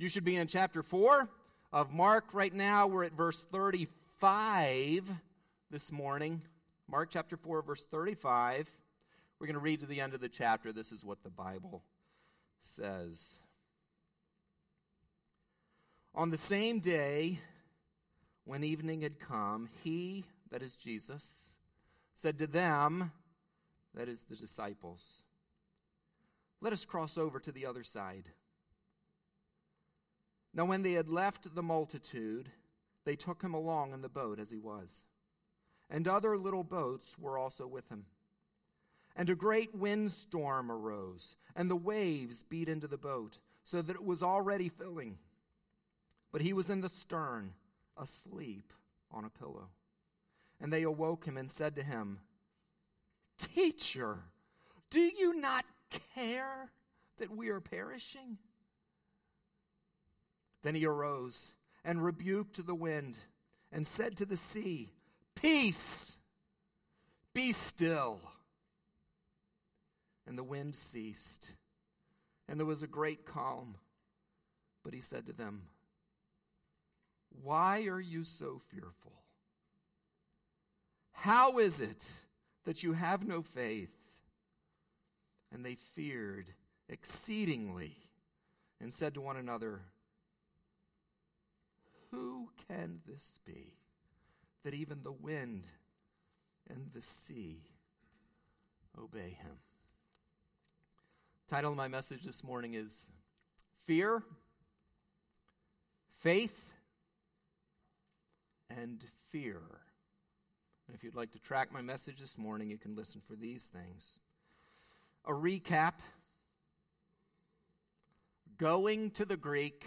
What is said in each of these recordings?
You should be in chapter 4 of Mark right now. We're at verse 35 this morning. Mark chapter 4, verse 35. We're going to read to the end of the chapter. This is what the Bible says. On the same day, when evening had come, he, that is Jesus, said to them, that is the disciples, Let us cross over to the other side. Now, when they had left the multitude, they took him along in the boat as he was. And other little boats were also with him. And a great windstorm arose, and the waves beat into the boat, so that it was already filling. But he was in the stern asleep on a pillow. And they awoke him and said to him, Teacher, do you not care that we are perishing? Then he arose and rebuked the wind and said to the sea, Peace, be still. And the wind ceased, and there was a great calm. But he said to them, why are you so fearful? How is it that you have no faith? And they feared exceedingly and said to one another, Who can this be that even the wind and the sea obey him? Title of my message this morning is Fear, Faith, and fear. And if you'd like to track my message this morning, you can listen for these things. A recap Going to the Greek,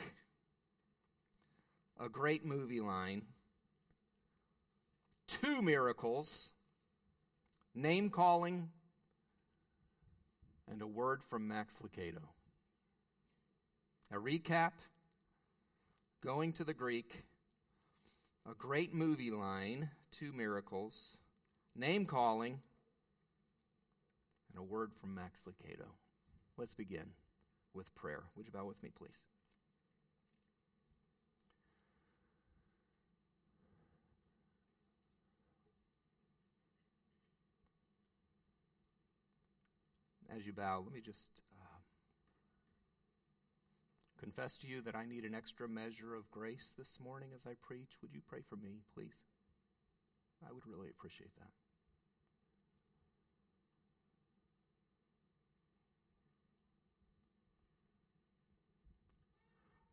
a great movie line, two miracles, name calling, and a word from Max Lucado. A recap, going to the Greek, a great movie line, two miracles, name calling, and a word from Max Lucado. Let's begin with prayer. Would you bow with me, please? As you bow, let me just uh, confess to you that I need an extra measure of grace this morning as I preach. Would you pray for me, please? I would really appreciate that.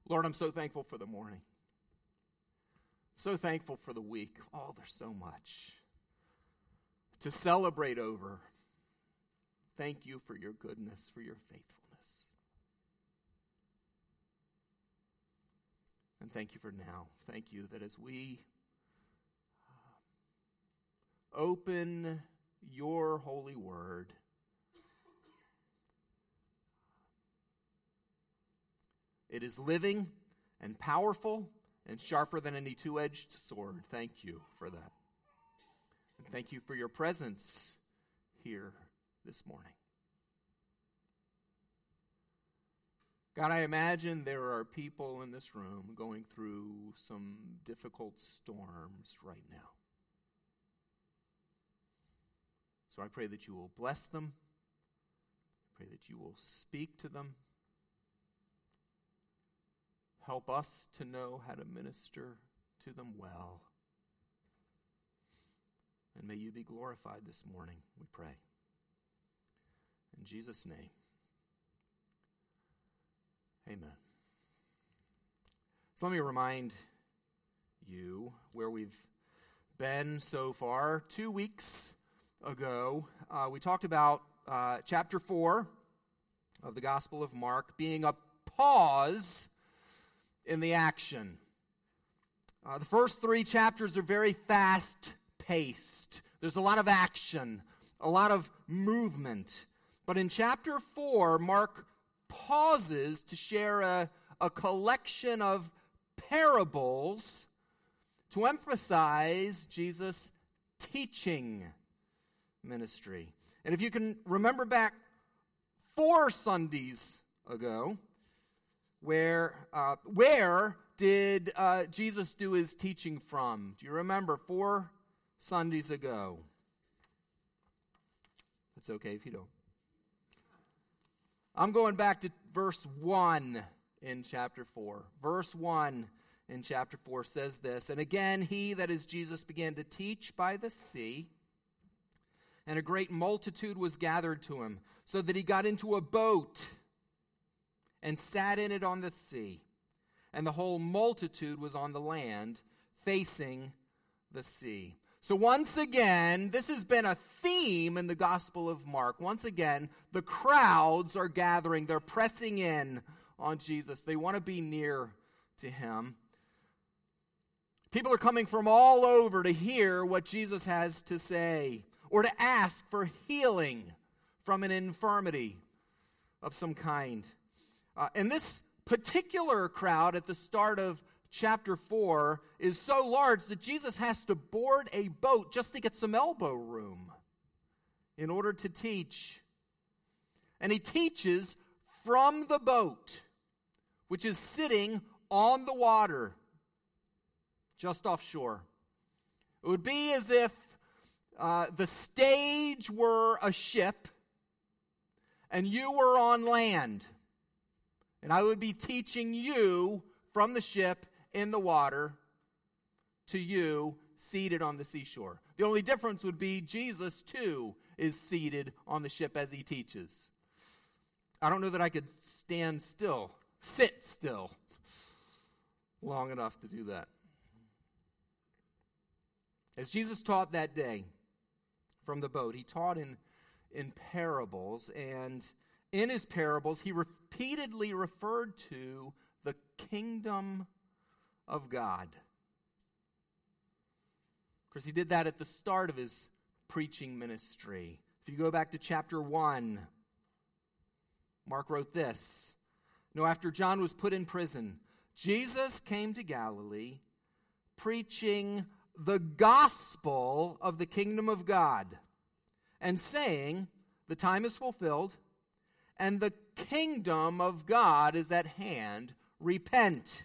Lord, I'm so thankful for the morning. So thankful for the week. Oh, there's so much to celebrate over. Thank you for your goodness, for your faithfulness. And thank you for now. Thank you that as we uh, open your holy word, it is living and powerful and sharper than any two edged sword. Thank you for that. And thank you for your presence here this morning. God, I imagine there are people in this room going through some difficult storms right now. So I pray that you will bless them. I pray that you will speak to them. Help us to know how to minister to them well. And may you be glorified this morning, we pray. In Jesus' name. Amen. So let me remind you where we've been so far. Two weeks ago, uh, we talked about uh, chapter 4 of the Gospel of Mark being a pause in the action. Uh, the first three chapters are very fast paced, there's a lot of action, a lot of movement. But in chapter 4, Mark pauses to share a, a collection of parables to emphasize Jesus' teaching ministry. And if you can remember back four Sundays ago, where, uh, where did uh, Jesus do his teaching from? Do you remember? Four Sundays ago. It's okay if you don't. I'm going back to verse 1 in chapter 4. Verse 1 in chapter 4 says this And again, he, that is Jesus, began to teach by the sea, and a great multitude was gathered to him, so that he got into a boat and sat in it on the sea. And the whole multitude was on the land, facing the sea. So, once again, this has been a theme in the Gospel of Mark. Once again, the crowds are gathering, they're pressing in on Jesus. They want to be near to him. People are coming from all over to hear what Jesus has to say or to ask for healing from an infirmity of some kind. Uh, and this particular crowd at the start of chapter 4 is so large that Jesus has to board a boat just to get some elbow room in order to teach. And he teaches from the boat, which is sitting on the water just offshore. It would be as if uh, the stage were a ship and you were on land. And I would be teaching you from the ship in the water to you seated on the seashore. The only difference would be Jesus, too, is seated on the ship as he teaches. I don't know that I could stand still, sit still, long enough to do that. As Jesus taught that day from the boat, he taught in, in parables, and in his parables, he repeatedly referred to the kingdom of God. Of course, he did that at the start of his preaching ministry. If you go back to chapter 1, Mark wrote this No, after John was put in prison, Jesus came to Galilee preaching the gospel of the kingdom of God and saying, The time is fulfilled and the kingdom of God is at hand. Repent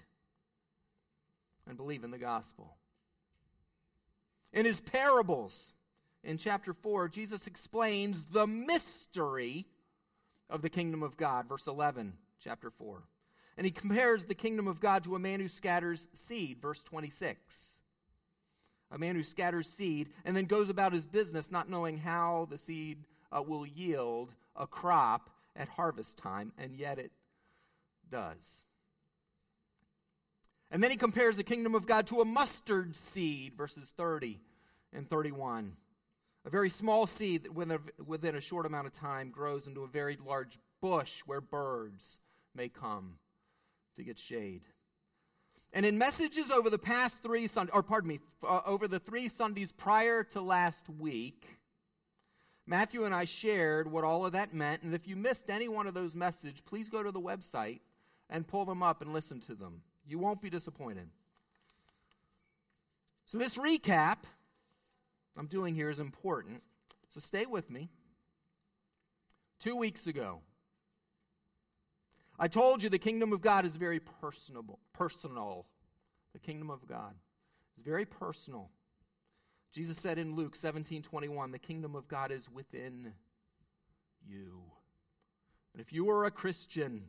and believe in the gospel. In his parables, in chapter 4, Jesus explains the mystery of the kingdom of God, verse 11, chapter 4. And he compares the kingdom of God to a man who scatters seed, verse 26 a man who scatters seed and then goes about his business not knowing how the seed uh, will yield a crop at harvest time, and yet it does. And then he compares the kingdom of God to a mustard seed, verses 30 and 31. A very small seed that within a short amount of time grows into a very large bush where birds may come to get shade. And in messages over the past three Sundays, or pardon me, uh, over the three Sundays prior to last week, Matthew and I shared what all of that meant. And if you missed any one of those messages, please go to the website and pull them up and listen to them. You won't be disappointed. So, this recap I'm doing here is important. So, stay with me. Two weeks ago, I told you the kingdom of God is very personable, personal. The kingdom of God is very personal. Jesus said in Luke 17 21, the kingdom of God is within you. And if you are a Christian,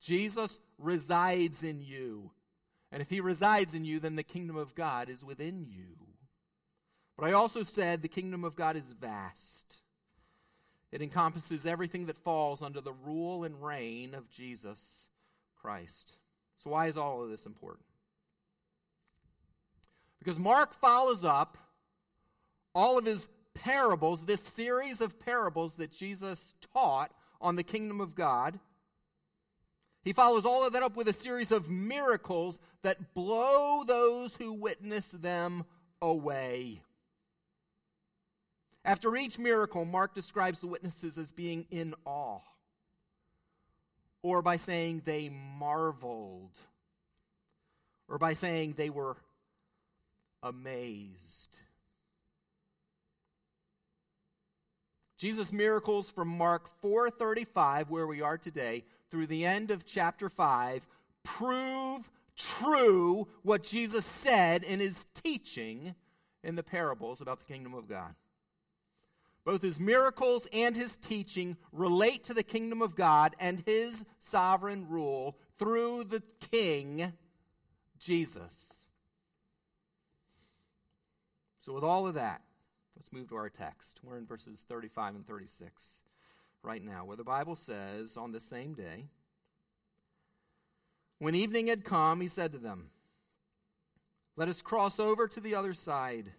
Jesus resides in you. And if he resides in you, then the kingdom of God is within you. But I also said the kingdom of God is vast. It encompasses everything that falls under the rule and reign of Jesus Christ. So, why is all of this important? Because Mark follows up all of his parables, this series of parables that Jesus taught on the kingdom of God. He follows all of that up with a series of miracles that blow those who witness them away. After each miracle, Mark describes the witnesses as being in awe, or by saying they marveled, or by saying they were amazed. Jesus' miracles from Mark 4:35 where we are today through the end of chapter 5 prove true what Jesus said in his teaching in the parables about the kingdom of God. Both his miracles and his teaching relate to the kingdom of God and his sovereign rule through the king, Jesus. So, with all of that, let's move to our text. We're in verses 35 and 36 right now, where the Bible says, On the same day, when evening had come, he said to them, Let us cross over to the other side.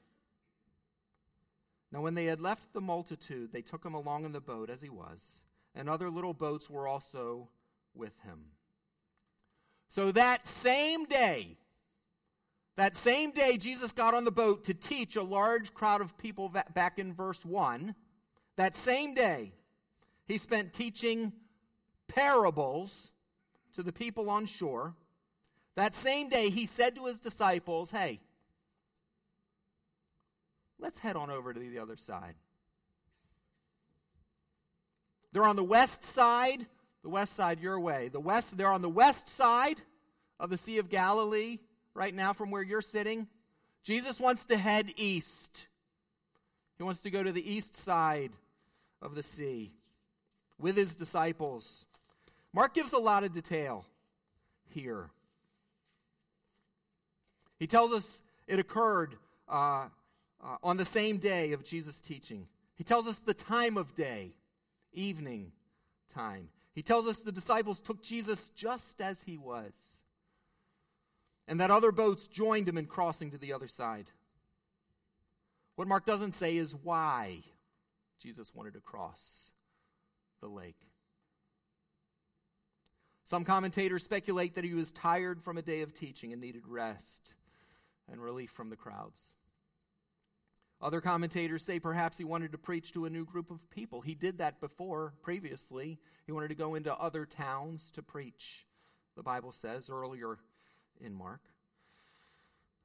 Now, when they had left the multitude, they took him along in the boat as he was, and other little boats were also with him. So that same day, that same day, Jesus got on the boat to teach a large crowd of people back in verse 1. That same day, he spent teaching parables to the people on shore. That same day, he said to his disciples, Hey, let's head on over to the other side. They're on the west side, the west side your way. The west, they're on the west side of the Sea of Galilee right now from where you're sitting. Jesus wants to head east. He wants to go to the east side of the sea with his disciples. Mark gives a lot of detail here. He tells us it occurred uh, uh, on the same day of Jesus' teaching. He tells us the time of day, evening time. He tells us the disciples took Jesus just as he was, and that other boats joined him in crossing to the other side. What Mark doesn't say is why Jesus wanted to cross the lake. Some commentators speculate that he was tired from a day of teaching and needed rest and relief from the crowds. Other commentators say perhaps he wanted to preach to a new group of people. He did that before, previously. He wanted to go into other towns to preach, the Bible says earlier in Mark.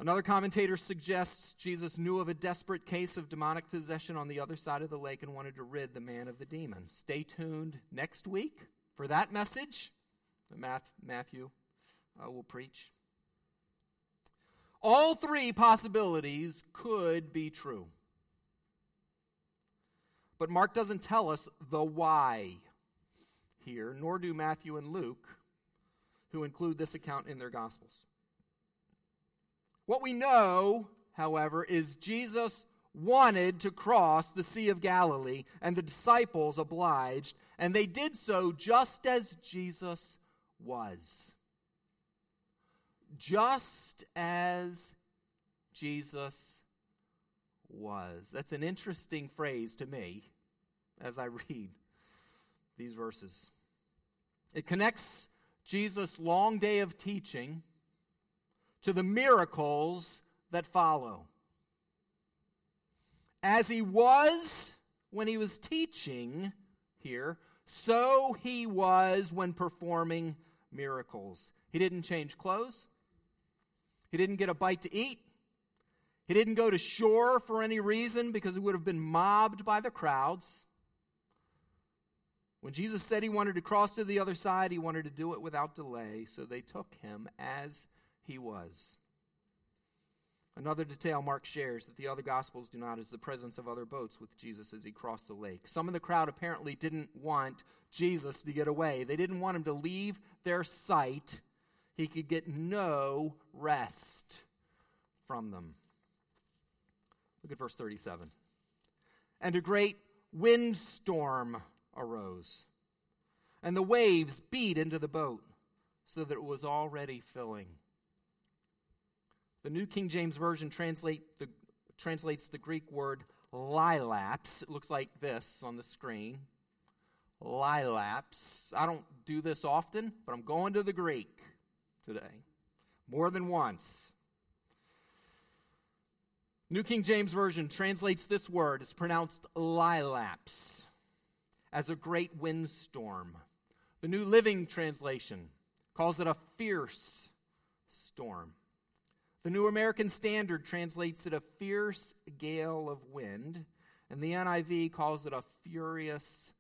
Another commentator suggests Jesus knew of a desperate case of demonic possession on the other side of the lake and wanted to rid the man of the demon. Stay tuned next week for that message that Matthew uh, will preach. All three possibilities could be true. But Mark doesn't tell us the why here, nor do Matthew and Luke, who include this account in their Gospels. What we know, however, is Jesus wanted to cross the Sea of Galilee, and the disciples obliged, and they did so just as Jesus was. Just as Jesus was. That's an interesting phrase to me as I read these verses. It connects Jesus' long day of teaching to the miracles that follow. As he was when he was teaching here, so he was when performing miracles. He didn't change clothes. He didn't get a bite to eat. He didn't go to shore for any reason because he would have been mobbed by the crowds. When Jesus said he wanted to cross to the other side, he wanted to do it without delay, so they took him as he was. Another detail Mark shares that the other Gospels do not is the presence of other boats with Jesus as he crossed the lake. Some in the crowd apparently didn't want Jesus to get away, they didn't want him to leave their sight. He could get no rest from them. Look at verse 37. And a great windstorm arose, and the waves beat into the boat so that it was already filling. The New King James Version translate the, translates the Greek word lailaps. It looks like this on the screen. Lailaps. I don't do this often, but I'm going to the Greek today. More than once. New King James Version translates this word, it's pronounced lailaps, as a great windstorm. The New Living Translation calls it a fierce storm. The New American Standard translates it a fierce gale of wind, and the NIV calls it a furious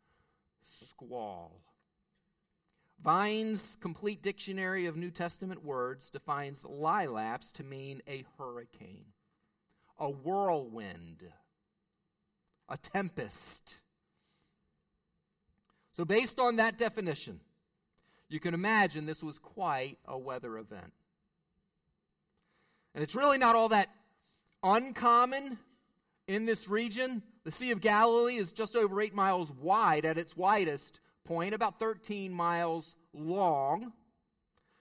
squall. Vine's complete dictionary of New Testament words defines lailaps to mean a hurricane, a whirlwind, a tempest. So, based on that definition, you can imagine this was quite a weather event. And it's really not all that uncommon in this region. The Sea of Galilee is just over eight miles wide at its widest point, about 13 miles long.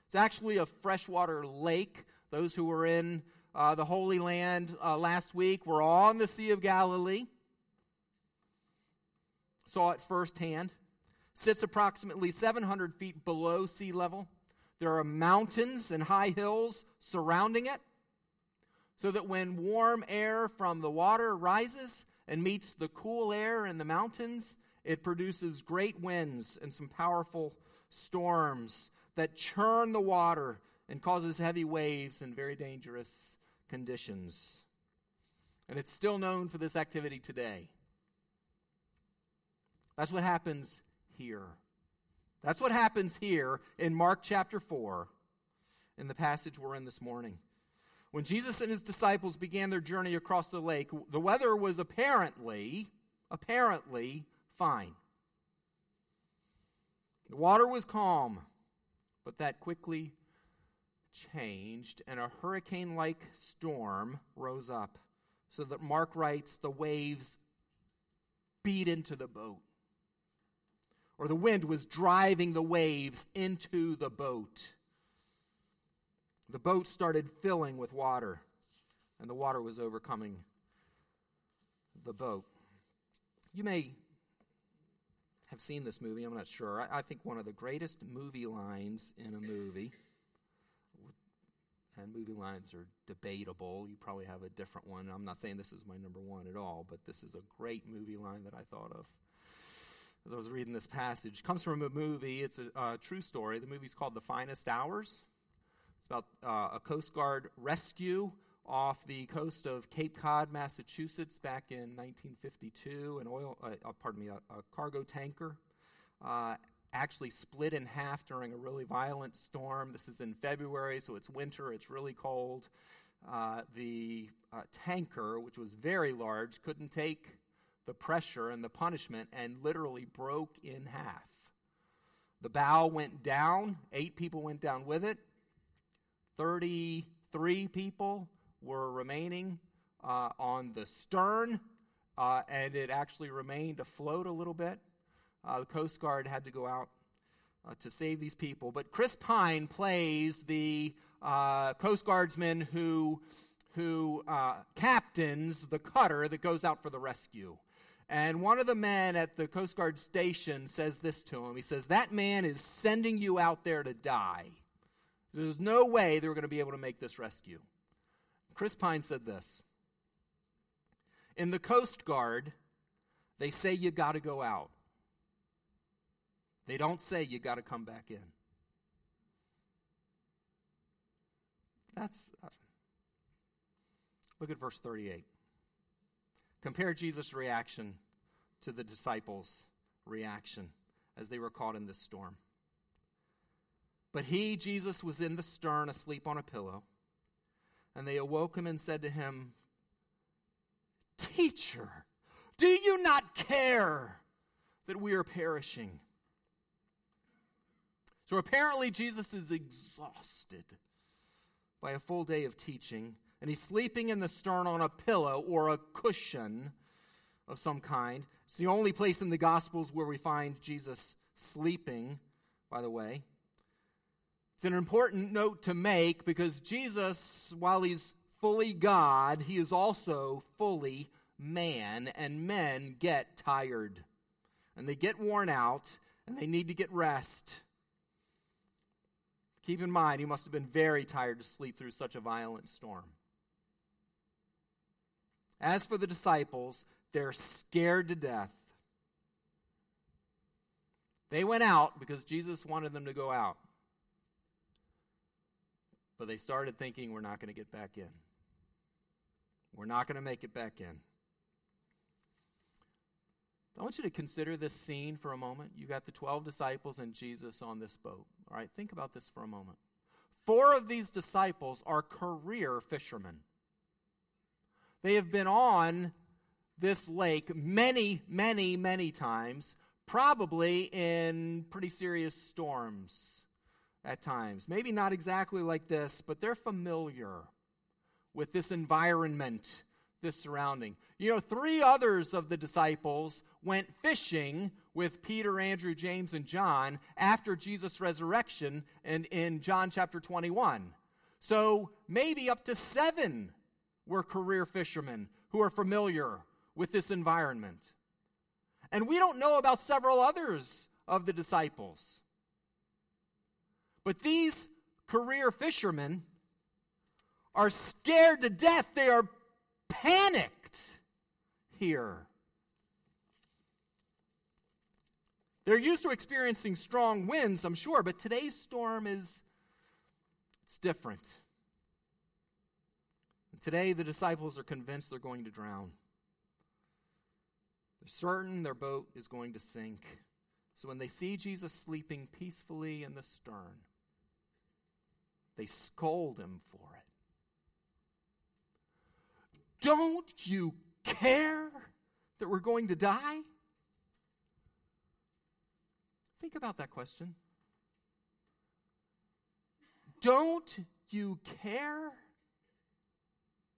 It's actually a freshwater lake. Those who were in uh, the Holy Land uh, last week were on the Sea of Galilee, saw it firsthand. Sits approximately 700 feet below sea level. There are mountains and high hills surrounding it, so that when warm air from the water rises and meets the cool air in the mountains, it produces great winds and some powerful storms that churn the water and causes heavy waves and very dangerous conditions. And it's still known for this activity today. That's what happens here. That's what happens here in Mark chapter 4 in the passage we're in this morning. When Jesus and his disciples began their journey across the lake, the weather was apparently apparently fine. The water was calm, but that quickly changed, and a hurricane like storm rose up, so that Mark writes the waves beat into the boat. Or the wind was driving the waves into the boat. The boat started filling with water, and the water was overcoming the boat. You may have seen this movie. I'm not sure. I, I think one of the greatest movie lines in a movie, and movie lines are debatable. You probably have a different one. I'm not saying this is my number one at all, but this is a great movie line that I thought of as I was reading this passage. It comes from a movie. It's a, true story. The movie's called The Finest Hours. It's about uh, a Coast Guard rescue off the coast of Cape Cod, Massachusetts, back in 1952. An oil, uh, uh, pardon me, a, a cargo tanker uh, actually split in half during a really violent storm. This is in February, so it's winter, it's really cold. Uh, the uh, tanker, which was very large, couldn't take the pressure and the punishment and literally broke in half. The bow went down, eight people went down with it. 33 people were remaining uh, on the stern, uh, and it actually remained afloat a little bit. Uh, the Coast Guard had to go out uh, to save these people. But Chris Pine plays the uh, Coast Guardsman who, who uh, captains the cutter that goes out for the rescue. And one of the men at the Coast Guard station says this to him. He says, That man is sending you out there to die. There's no way they were going to be able to make this rescue. Chris Pine said this In the Coast Guard, they say you got to go out, they don't say you got to come back in. That's. Uh, look at verse 38. Compare Jesus' reaction to the disciples' reaction as they were caught in this storm. But he, Jesus, was in the stern asleep on a pillow. And they awoke him and said to him, Teacher, do you not care that we are perishing? So apparently, Jesus is exhausted by a full day of teaching, and he's sleeping in the stern on a pillow or a cushion of some kind. It's the only place in the Gospels where we find Jesus sleeping, by the way. It's an important note to make because Jesus, while he's fully God, he is also fully man, and men get tired. And they get worn out, and they need to get rest. Keep in mind, he must have been very tired to sleep through such a violent storm. As for the disciples, they're scared to death. They went out because Jesus wanted them to go out. But they started thinking, we're not going to get back in. We're not going to make it back in. I want you to consider this scene for a moment. You've got the 12 disciples and Jesus on this boat. All right, think about this for a moment. Four of these disciples are career fishermen. They have been on this lake many, many, many times, probably in pretty serious storms at times. Maybe not exactly like this, but they're familiar with this environment, this surrounding. You know, three others of the disciples went fishing with Peter, Andrew, James, and John after Jesus' resurrection and in John chapter 21. So maybe up to seven were career fishermen who are familiar with this environment. And we don't know about several others of the disciples. But these career fishermen are scared to death. They are panicked here. They're used to experiencing strong winds, I'm sure, but today's storm is it's different. And today the disciples are convinced they're going to drown. They're certain their boat is going to sink. So when they see Jesus sleeping peacefully in the stern, they scold him for it. Don't you care that we're going to die? Think about that question. Don't you care,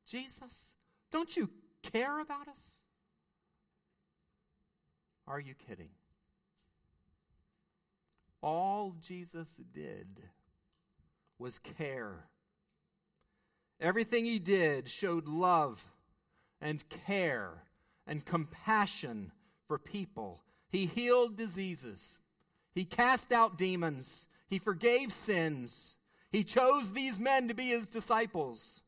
Jesus? Don't you care about us? Are you kidding? All Jesus did was care. Everything he did showed love and care and compassion for people. He healed diseases. He cast out demons. He forgave sins. He chose these men to be his disciples.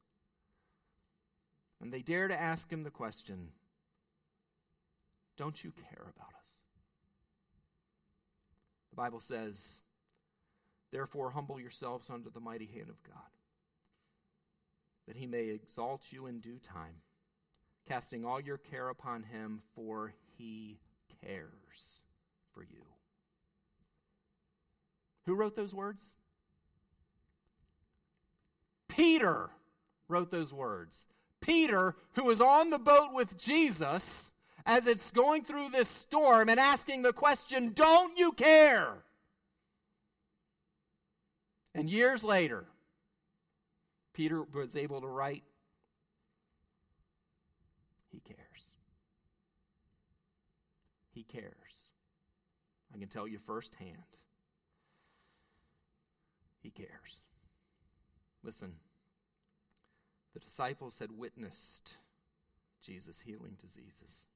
And they dare to ask him the question Don't you care about us? The Bible says, Therefore, humble yourselves under the mighty hand of God, that he may exalt you in due time, casting all your care upon him, for he cares for you. Who wrote those words? Peter wrote those words. Peter, who was on the boat with Jesus as it's going through this storm and asking the question, Don't you care? And years later, Peter was able to write, He cares. He cares. I can tell you firsthand. He cares. Listen, the disciples had witnessed Jesus healing diseases.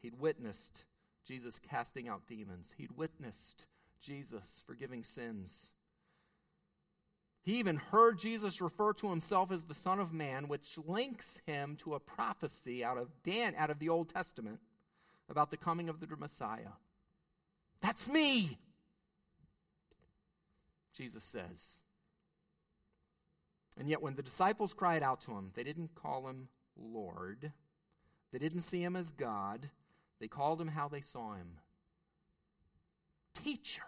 He'd witnessed Jesus casting out demons. He'd witnessed Jesus forgiving sins. He even heard Jesus refer to himself as the Son of Man, which links him to a prophecy out of Dan out of the Old Testament about the coming of the Messiah. That's me. Jesus says. And yet when the disciples cried out to him, they didn't call him Lord. They didn't see him as God. They called him how they saw him. Teacher.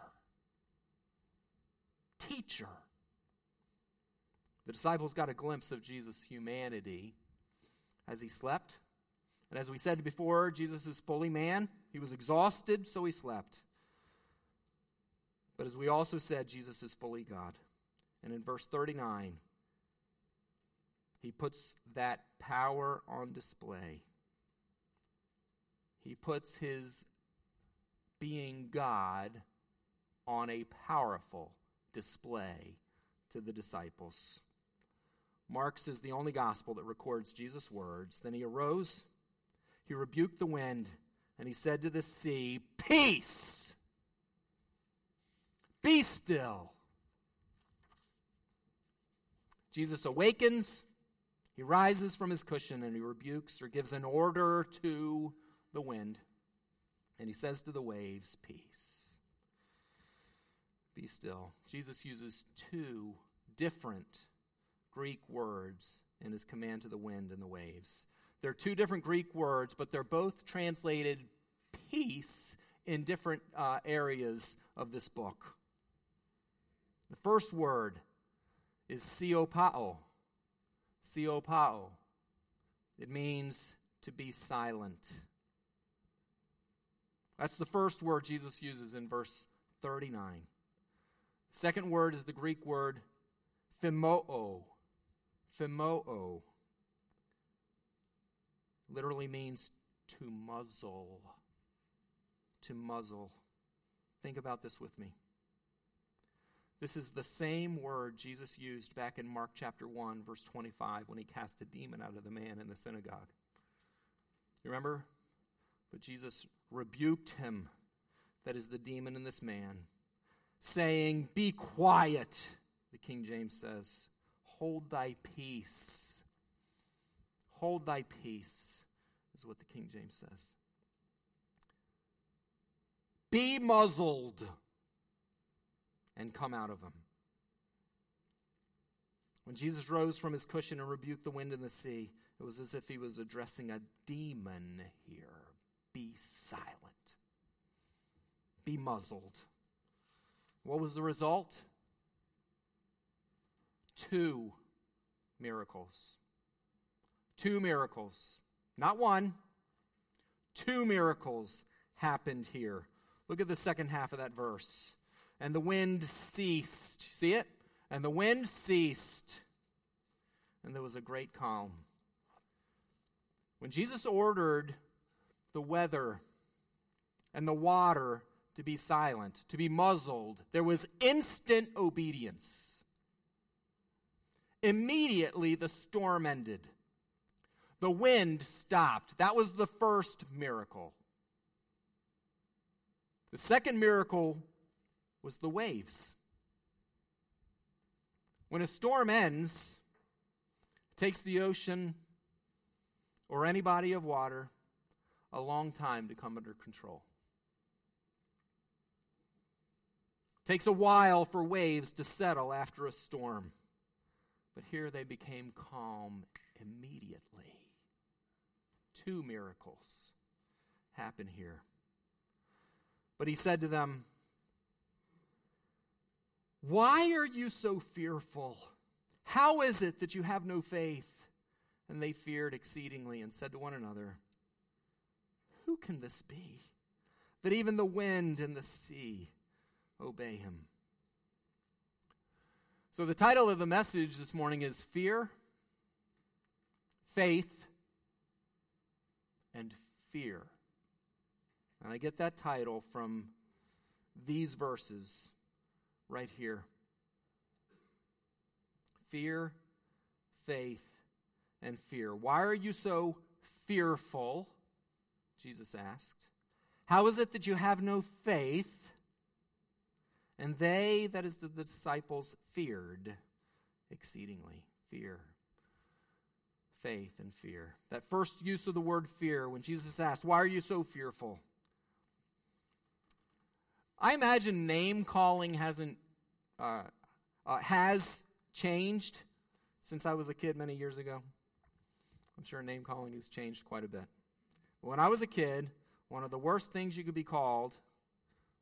Teacher. The disciples got a glimpse of Jesus' humanity as he slept. And as we said before, Jesus is fully man. He was exhausted, so he slept. But as we also said, Jesus is fully God. And in verse 39, he puts that power on display. He puts his being God on a powerful display to the disciples. Mark's is the only gospel that records Jesus' words. Then he arose, he rebuked the wind, and he said to the sea, Peace! Be still. Jesus awakens, he rises from his cushion, and he rebukes or gives an order to the wind. And he says to the waves, Peace. Be still. Jesus uses two different Greek words in his command to the wind and the waves. They're two different Greek words, but they're both translated peace in different uh, areas of this book. The first word is siopao. Siopao. It means to be silent. That's the first word Jesus uses in verse 39. Second word is the Greek word phimoo. Phimoo literally means to muzzle. To muzzle. Think about this with me. This is the same word Jesus used back in Mark chapter 1, verse 25, when he cast a demon out of the man in the synagogue. You remember? But Jesus rebuked him, that is the demon in this man, saying, Be quiet, the King James says. Hold thy peace. Hold thy peace, is what the King James says. Be muzzled and come out of him. When Jesus rose from his cushion and rebuked the wind and the sea, it was as if he was addressing a demon here. Be silent. Be muzzled. What was the result? Two miracles. Two miracles. Not one. Two miracles happened here. Look at the second half of that verse. And the wind ceased. See it? And the wind ceased. And there was a great calm. When Jesus ordered the weather and the water to be silent, to be muzzled, there was instant obedience. Immediately, the storm ended. The wind stopped. That was the first miracle. The second miracle was the waves. When a storm ends, it takes the ocean or any body of water a long time to come under control. It takes a while for waves to settle after a storm. But here they became calm immediately. Two miracles happen here. But he said to them, Why are you so fearful? How is it that you have no faith? And they feared exceedingly and said to one another, Who can this be? That even the wind and the sea obey him. So, the title of the message this morning is Fear, Faith, and Fear. And I get that title from these verses right here Fear, Faith, and fear. Why are you so fearful? Jesus asked. How is it that you have no faith? And they, that is the disciples, feared exceedingly. Fear. Faith and fear. That first use of the word fear, when Jesus asked, Why are you so fearful? I imagine name calling hasn't uh, uh, has changed since I was a kid many years ago. I'm sure name calling has changed quite a bit. But when I was a kid, one of the worst things you could be called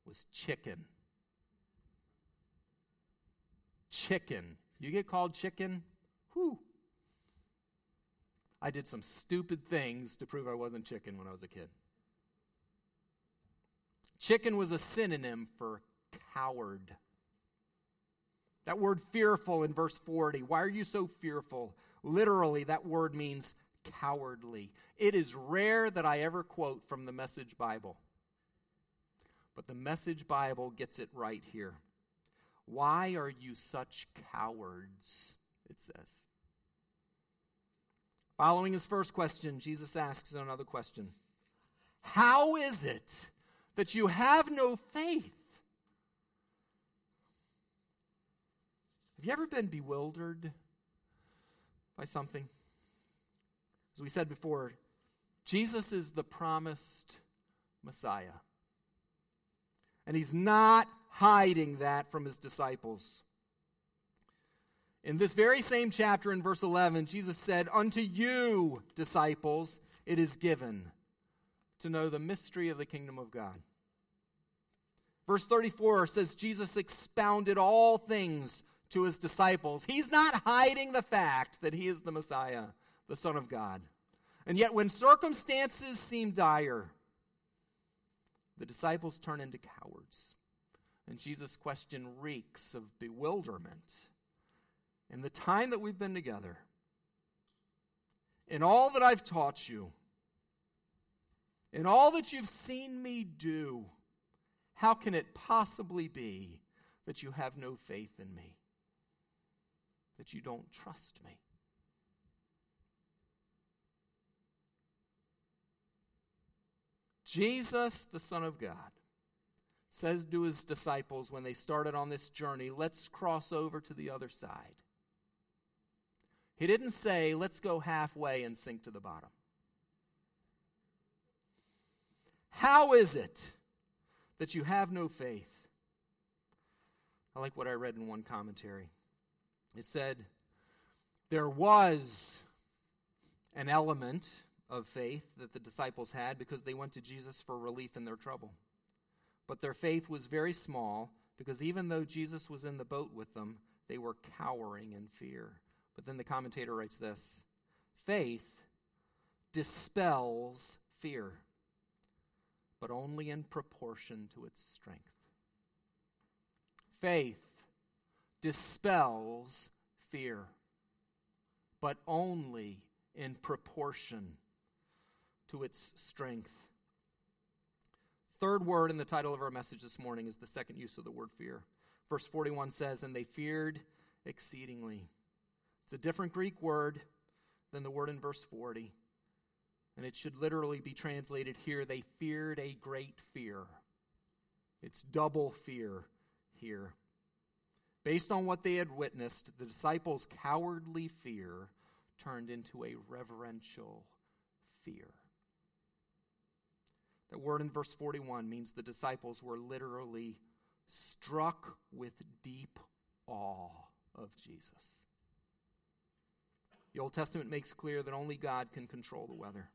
was chicken. Chicken. You get called chicken? Whew. I did some stupid things to prove I wasn't chicken when I was a kid. Chicken was a synonym for coward. That word fearful in verse 40. Why are you so fearful? Literally, that word means cowardly. It is rare that I ever quote from the Message Bible. But the Message Bible gets it right here. Why are you such cowards? It says. Following his first question, Jesus asks another question How is it that you have no faith? Have you ever been bewildered by something? As we said before, Jesus is the promised Messiah. And he's not hiding that from his disciples. In this very same chapter, in verse 11, Jesus said, Unto you, disciples, it is given to know the mystery of the kingdom of God. Verse 34 says Jesus expounded all things to his disciples. He's not hiding the fact that he is the Messiah, the Son of God. And yet, when circumstances seem dire, the disciples turn into cowards. And Jesus' question reeks of bewilderment. In the time that we've been together, in all that I've taught you, in all that you've seen me do, how can it possibly be that you have no faith in me? That you don't trust me? Jesus, the Son of God, says to his disciples when they started on this journey, let's cross over to the other side. He didn't say, let's go halfway and sink to the bottom. How is it that you have no faith? I like what I read in one commentary. It said, There was an element of faith that the disciples had because they went to Jesus for relief in their trouble. But their faith was very small because even though Jesus was in the boat with them, they were cowering in fear. But then the commentator writes this faith dispels fear but only in proportion to its strength. Faith dispels fear, but only in proportion to its strength. Third word in the title of our message this morning is the second use of the word fear. Verse 41 says, And they feared exceedingly. It's a different Greek word than the word in verse 40. And it should literally be translated here they feared a great fear. It's double fear here. Based on what they had witnessed, the disciples' cowardly fear turned into a reverential fear. That word in verse 41 means the disciples were literally struck with deep awe of Jesus. The Old Testament makes clear that only God can control the weather.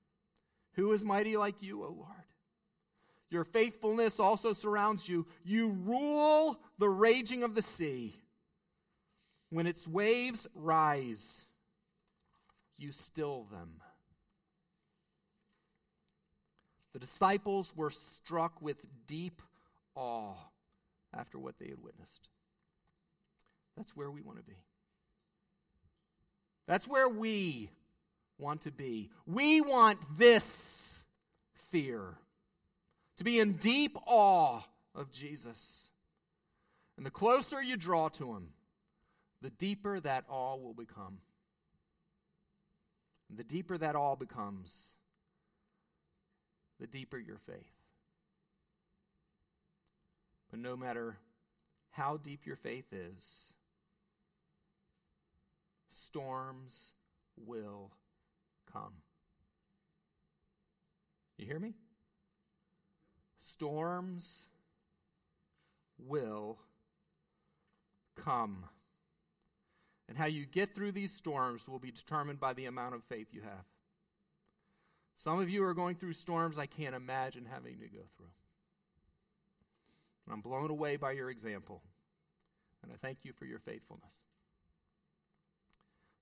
Who is mighty like you, O Lord? Your faithfulness also surrounds you. You rule the raging of the sea. When its waves rise, you still them. The disciples were struck with deep awe after what they had witnessed. That's where we want to be. That's where we want to be. We want this fear to be in deep awe of Jesus. And the closer you draw to him, the deeper that awe will become. And the deeper that awe becomes, the deeper your faith. But no matter how deep your faith is, storms will come. You hear me? Storms will come. And how you get through these storms will be determined by the amount of faith you have. Some of you are going through storms I can't imagine having to go through. And I'm blown away by your example. And I thank you for your faithfulness.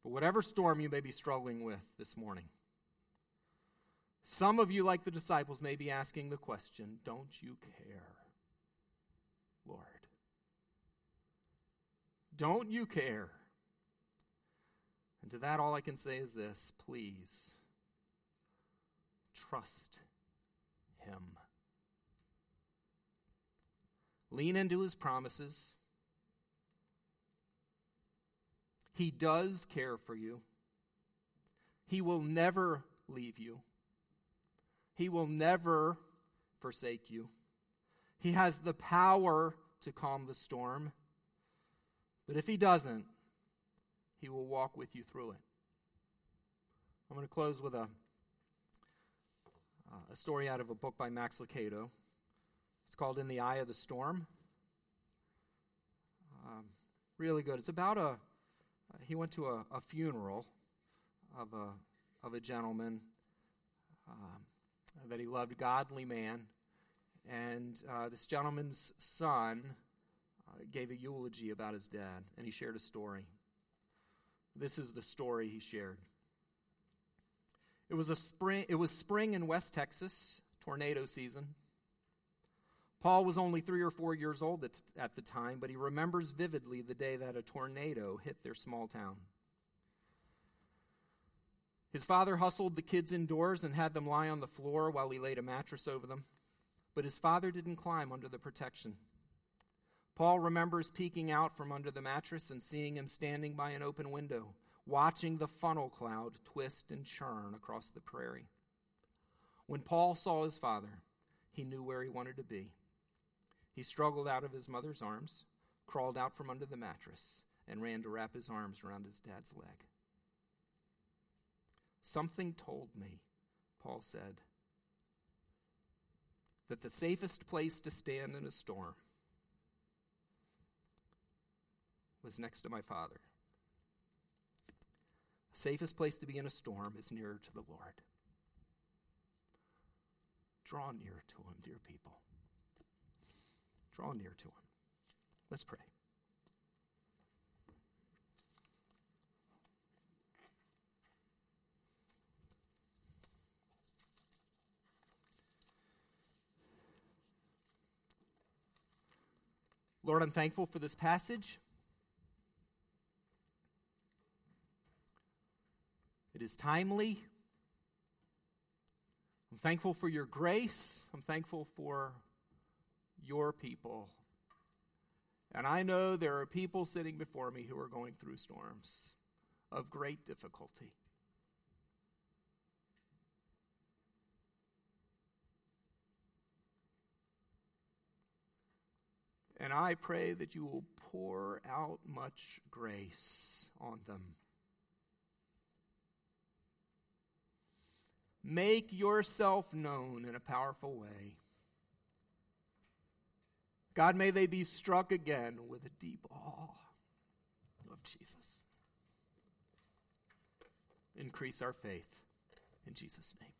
But whatever storm you may be struggling with this morning, some of you, like the disciples, may be asking the question Don't you care, Lord? Don't you care? And to that, all I can say is this please trust Him. Lean into His promises. He does care for you. He will never leave you. He will never forsake you. He has the power to calm the storm. But if he doesn't, he will walk with you through it. I'm going to close with a, a story out of a book by Max Lucado. It's called In the Eye of the Storm. Um, really good. It's about a he went to a, a funeral of a, of a gentleman. Um, uh, that he loved godly man. And uh, this gentleman's son uh, gave a eulogy about his dad, and he shared a story. This is the story he shared. It was a spring. It was spring in West Texas, tornado season. Paul was only three or four years old at, at the time, but he remembers vividly the day that a tornado hit their small town. His father hustled the kids indoors and had them lie on the floor while he laid a mattress over them. But his father didn't climb under the protection. Paul remembers peeking out from under the mattress and seeing him standing by an open window, watching the funnel cloud twist and churn across the prairie. When Paul saw his father, he knew where he wanted to be. He struggled out of his mother's arms, crawled out from under the mattress, and ran to wrap his arms around his dad's leg. Something told me, Paul said, that the safest place to stand in a storm was next to my father. Safest place to be in a storm is nearer to the Lord. Draw near to him, dear people. Draw near to him. Let's pray. Lord, I'm thankful for this passage. Is timely. I'm thankful for your grace. I'm thankful for your people. And I know there are people sitting before me who are going through storms of great difficulty. And I pray that you will pour out much grace on them. Make yourself known in a powerful way. God, may they be struck again with a deep awe of Jesus. Increase our faith. In Jesus' name.